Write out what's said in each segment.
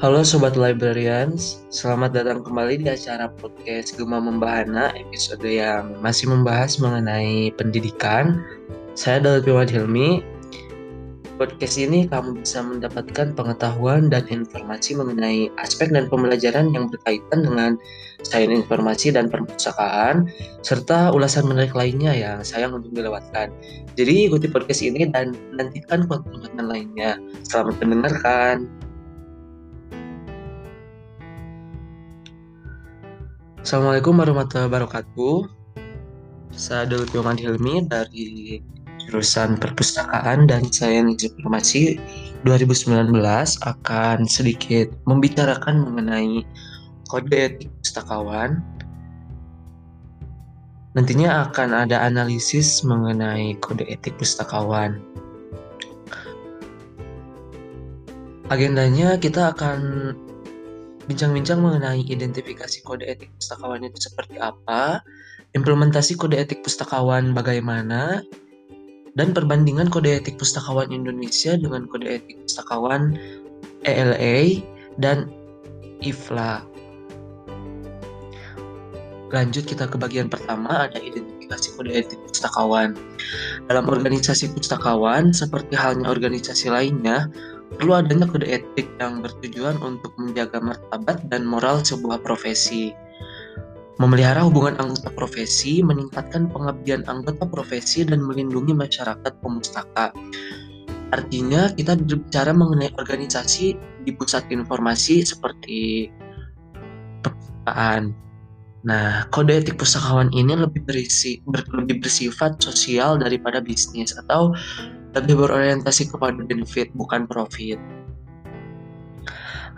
Halo Sobat Librarians, selamat datang kembali di acara podcast Gema Membahana episode yang masih membahas mengenai pendidikan. Saya Dalit Piwan Hilmi. Podcast ini kamu bisa mendapatkan pengetahuan dan informasi mengenai aspek dan pembelajaran yang berkaitan dengan sains informasi dan perpustakaan, serta ulasan menarik lainnya yang sayang untuk dilewatkan. Jadi ikuti podcast ini dan nantikan konten-konten lainnya. Selamat mendengarkan. Assalamualaikum warahmatullahi wabarakatuh. Saya Daud Yoman Hilmi dari jurusan Perpustakaan dan Sains Informasi 2019 akan sedikit membicarakan mengenai kode etik pustakawan. Nantinya akan ada analisis mengenai kode etik pustakawan. Agendanya kita akan bincang-bincang mengenai identifikasi kode etik pustakawan itu seperti apa, implementasi kode etik pustakawan bagaimana, dan perbandingan kode etik pustakawan Indonesia dengan kode etik pustakawan ELA dan IFLA. Lanjut kita ke bagian pertama ada identifikasi kode etik pustakawan. Dalam organisasi pustakawan, seperti halnya organisasi lainnya, perlu adanya kode etik yang bertujuan untuk menjaga martabat dan moral sebuah profesi. Memelihara hubungan anggota profesi, meningkatkan pengabdian anggota profesi, dan melindungi masyarakat pemustaka. Artinya, kita berbicara mengenai organisasi di pusat informasi seperti perpustakaan. Nah, kode etik pustakawan ini lebih berisi ber, lebih bersifat sosial daripada bisnis atau lebih berorientasi kepada benefit bukan profit.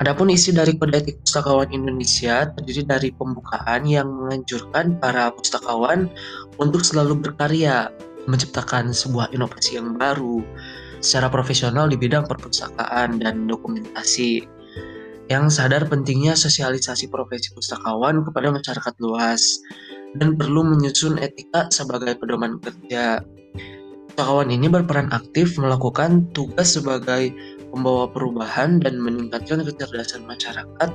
Adapun isi dari Kode Etik Pustakawan Indonesia terdiri dari pembukaan yang menganjurkan para pustakawan untuk selalu berkarya, menciptakan sebuah inovasi yang baru secara profesional di bidang perpustakaan dan dokumentasi yang sadar pentingnya sosialisasi profesi pustakawan kepada masyarakat luas dan perlu menyusun etika sebagai pedoman kerja Pustakawan ini berperan aktif melakukan tugas sebagai pembawa perubahan dan meningkatkan kecerdasan masyarakat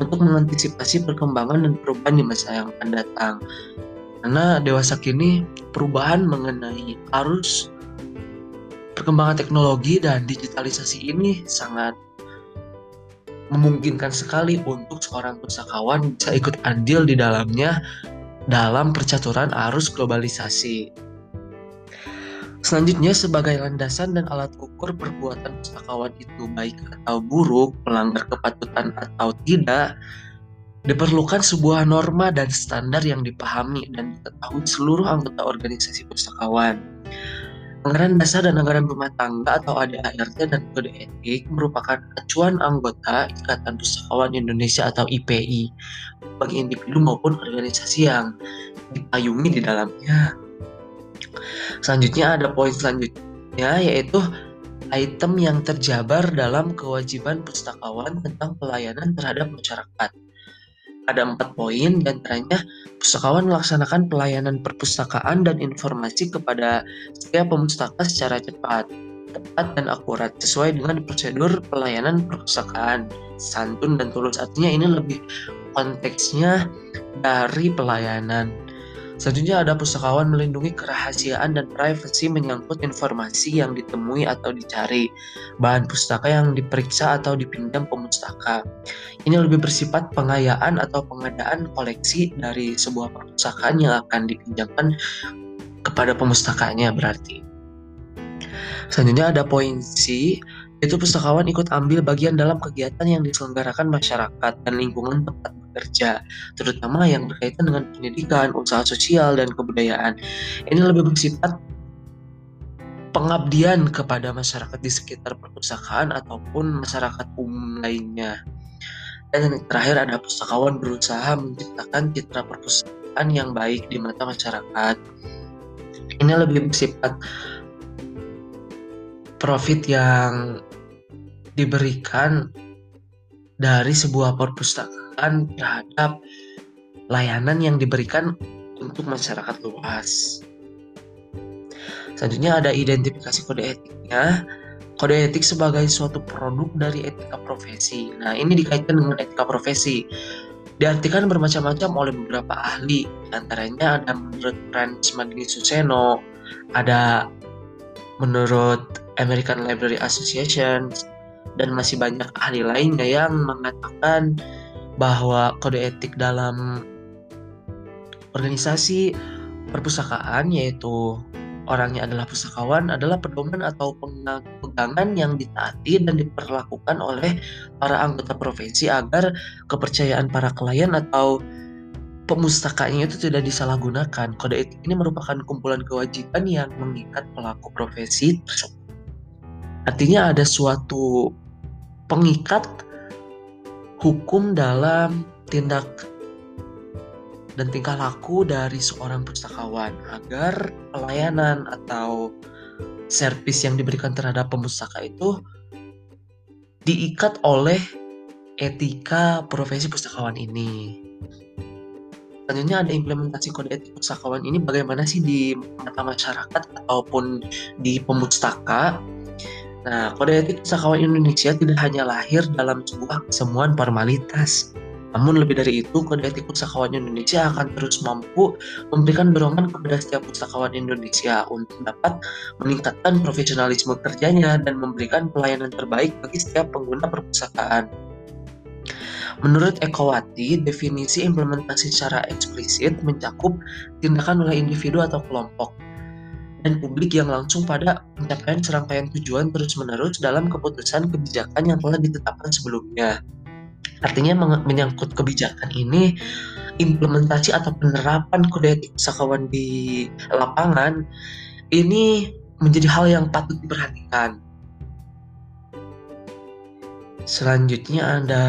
untuk mengantisipasi perkembangan dan perubahan di masa yang akan datang. Karena dewasa kini perubahan mengenai arus perkembangan teknologi dan digitalisasi ini sangat memungkinkan sekali untuk seorang pustakawan bisa ikut andil di dalamnya dalam percaturan arus globalisasi. Selanjutnya, sebagai landasan dan alat ukur perbuatan pustakawan itu baik atau buruk, melanggar kepatutan atau tidak, diperlukan sebuah norma dan standar yang dipahami dan diketahui seluruh anggota organisasi pustakawan. Anggaran dasar dan anggaran rumah tangga atau ADART dan kode etik merupakan acuan anggota Ikatan Pustakawan Indonesia atau IPI bagi individu maupun organisasi yang dipayungi di dalamnya. Selanjutnya ada poin selanjutnya yaitu item yang terjabar dalam kewajiban pustakawan tentang pelayanan terhadap masyarakat. Ada empat poin, di antaranya pustakawan melaksanakan pelayanan perpustakaan dan informasi kepada setiap pemustaka secara cepat, tepat dan akurat sesuai dengan prosedur pelayanan perpustakaan, santun dan tulus. Artinya ini lebih konteksnya dari pelayanan Selanjutnya ada pustakawan melindungi kerahasiaan dan privasi menyangkut informasi yang ditemui atau dicari, bahan pustaka yang diperiksa atau dipinjam pemustaka. Ini lebih bersifat pengayaan atau pengadaan koleksi dari sebuah perpustakaan yang akan dipinjamkan kepada pemustakanya berarti. Selanjutnya ada poin C, yaitu pustakawan ikut ambil bagian dalam kegiatan yang diselenggarakan masyarakat dan lingkungan tempat kerja, terutama yang berkaitan dengan pendidikan, usaha sosial, dan kebudayaan. Ini lebih bersifat pengabdian kepada masyarakat di sekitar perpustakaan ataupun masyarakat umum lainnya. Dan yang terakhir ada pustakawan berusaha menciptakan citra perpustakaan yang baik di mata masyarakat. Ini lebih bersifat profit yang diberikan dari sebuah perpustakaan terhadap layanan yang diberikan untuk masyarakat luas. Selanjutnya ada identifikasi kode etiknya. Kode etik sebagai suatu produk dari etika profesi. Nah, ini dikaitkan dengan etika profesi. Diartikan bermacam-macam oleh beberapa ahli, antaranya ada menurut Franz Magnisuseno, ada menurut American Library Association, dan masih banyak ahli lainnya yang mengatakan bahwa kode etik dalam organisasi perpustakaan yaitu orangnya adalah pustakawan adalah pedoman atau pegangan yang ditaati dan diperlakukan oleh para anggota profesi agar kepercayaan para klien atau pemustakanya itu tidak disalahgunakan. Kode etik ini merupakan kumpulan kewajiban yang mengikat pelaku profesi tersebut. Artinya ada suatu pengikat hukum dalam tindak dan tingkah laku dari seorang pustakawan agar pelayanan atau servis yang diberikan terhadap pemustaka itu diikat oleh etika profesi pustakawan ini. Selanjutnya ada implementasi kode etik pustakawan ini bagaimana sih di mata masyarakat ataupun di pemustaka. Nah, kode etik pustakawan Indonesia tidak hanya lahir dalam sebuah kesemuan formalitas, namun lebih dari itu, kode etik pustakawan Indonesia akan terus mampu memberikan dorongan kepada setiap pustakawan Indonesia untuk dapat meningkatkan profesionalisme kerjanya dan memberikan pelayanan terbaik bagi setiap pengguna perpustakaan. Menurut Ekowati, definisi implementasi secara eksplisit mencakup tindakan oleh individu atau kelompok dan publik yang langsung pada pencapaian serangkaian tujuan terus-menerus dalam keputusan kebijakan yang telah ditetapkan sebelumnya. Artinya menyangkut kebijakan ini implementasi atau penerapan kode etik pustakawan di lapangan ini menjadi hal yang patut diperhatikan. Selanjutnya ada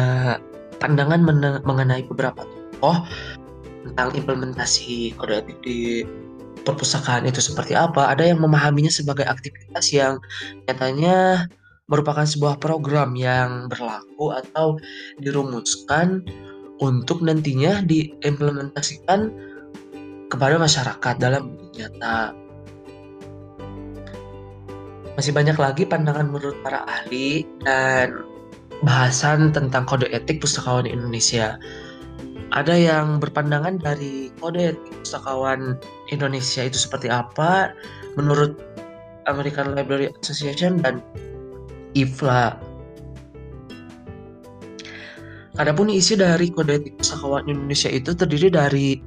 pandangan mengenai beberapa tokoh tentang implementasi kode etik di perpustakaan itu seperti apa. Ada yang memahaminya sebagai aktivitas yang nyatanya merupakan sebuah program yang berlaku atau dirumuskan untuk nantinya diimplementasikan kepada masyarakat dalam nyata. Masih banyak lagi pandangan menurut para ahli dan bahasan tentang kode etik pustakawan Indonesia. Ada yang berpandangan dari kode etik pustakawan Indonesia itu seperti apa menurut American Library Association dan IFLA. Adapun isi dari kode etik pustakawan Indonesia itu terdiri dari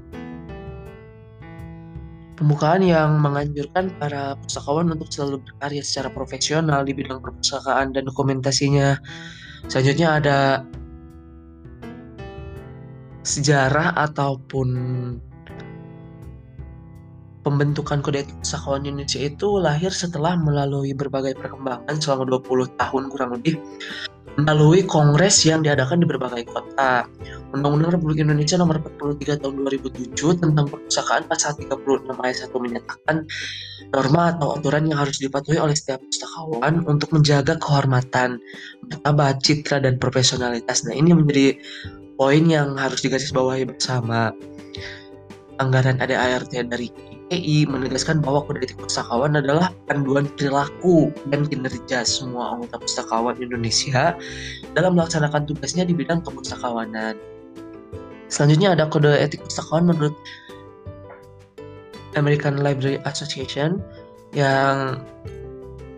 pembukaan yang menganjurkan para pustakawan untuk selalu berkarya secara profesional di bidang perpustakaan dan dokumentasinya. Selanjutnya ada sejarah ataupun pembentukan kode etik pustakawan Indonesia itu lahir setelah melalui berbagai perkembangan selama 20 tahun kurang lebih melalui kongres yang diadakan di berbagai kota. Undang-Undang Republik Indonesia Nomor 43 Tahun 2007 tentang perpustakaan pasal 36 ayat 1 menyatakan norma atau aturan yang harus dipatuhi oleh setiap pustakawan untuk menjaga kehormatan, martabat, citra dan profesionalitas. Nah, ini menjadi poin yang harus digarisbawahi bersama. Anggaran ADART dari EI menegaskan bahwa kode etik pustakawan adalah panduan perilaku dan kinerja semua anggota pustakawan Indonesia dalam melaksanakan tugasnya di bidang kepustakawanan. Selanjutnya ada kode etik pustakawan menurut American Library Association yang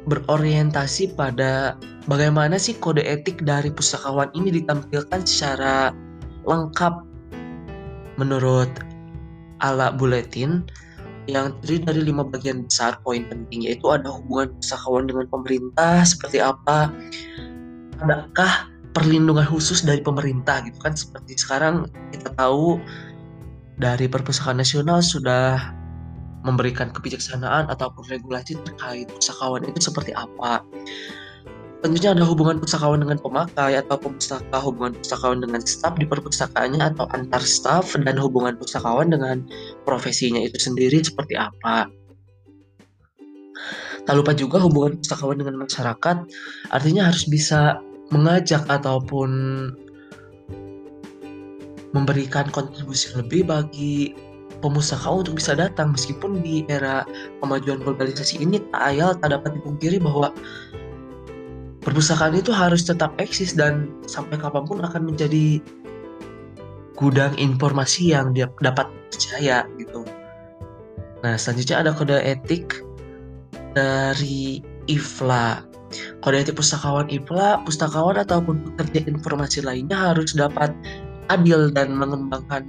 berorientasi pada bagaimana sih kode etik dari pustakawan ini ditampilkan secara lengkap menurut ala buletin yang terdiri dari lima bagian besar poin penting yaitu ada hubungan pustakawan dengan pemerintah seperti apa adakah perlindungan khusus dari pemerintah gitu kan. Seperti sekarang kita tahu dari perpustakaan nasional sudah memberikan kebijaksanaan ataupun regulasi terkait pustakawan itu seperti apa Tentunya ada hubungan pustakawan dengan pemakai atau pustaka, hubungan pustakawan dengan staf di perpustakaannya atau antar staf dan hubungan pustakawan dengan profesinya itu sendiri seperti apa. Tak lupa juga hubungan pustakawan dengan masyarakat artinya harus bisa mengajak ataupun memberikan kontribusi lebih bagi pemustaka untuk bisa datang meskipun di era kemajuan globalisasi ini tak ayal tak dapat dipungkiri bahwa perpustakaan itu harus tetap eksis dan sampai kapan pun akan menjadi gudang informasi yang dia dapat percaya gitu. Nah, selanjutnya ada kode etik dari IFLA. Kode etik pustakawan IFLA, pustakawan ataupun pekerja informasi lainnya harus dapat adil dan mengembangkan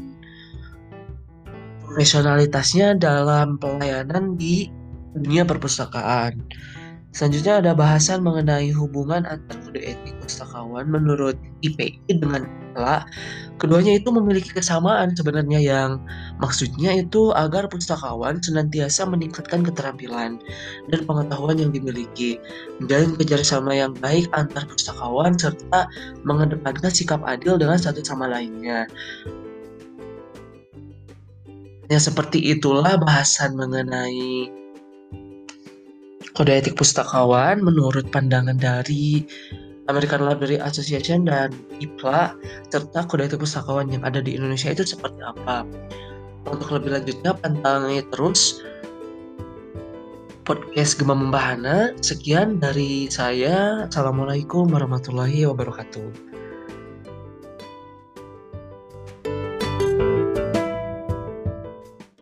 profesionalitasnya dalam pelayanan di dunia perpustakaan. Selanjutnya ada bahasan mengenai hubungan antar kode etik pustakawan menurut IPI dengan IPLA. Keduanya itu memiliki kesamaan sebenarnya yang maksudnya itu agar pustakawan senantiasa meningkatkan keterampilan dan pengetahuan yang dimiliki, menjalin kerjasama yang baik antar pustakawan serta mengedepankan sikap adil dengan satu sama lainnya. Ya seperti itulah bahasan mengenai Kode etik pustakawan menurut pandangan dari American Library Association dan IPLA serta kode etik pustakawan yang ada di Indonesia itu seperti apa. Untuk lebih lanjutnya pantangi terus podcast Gema Membahana. Sekian dari saya. Assalamualaikum warahmatullahi wabarakatuh.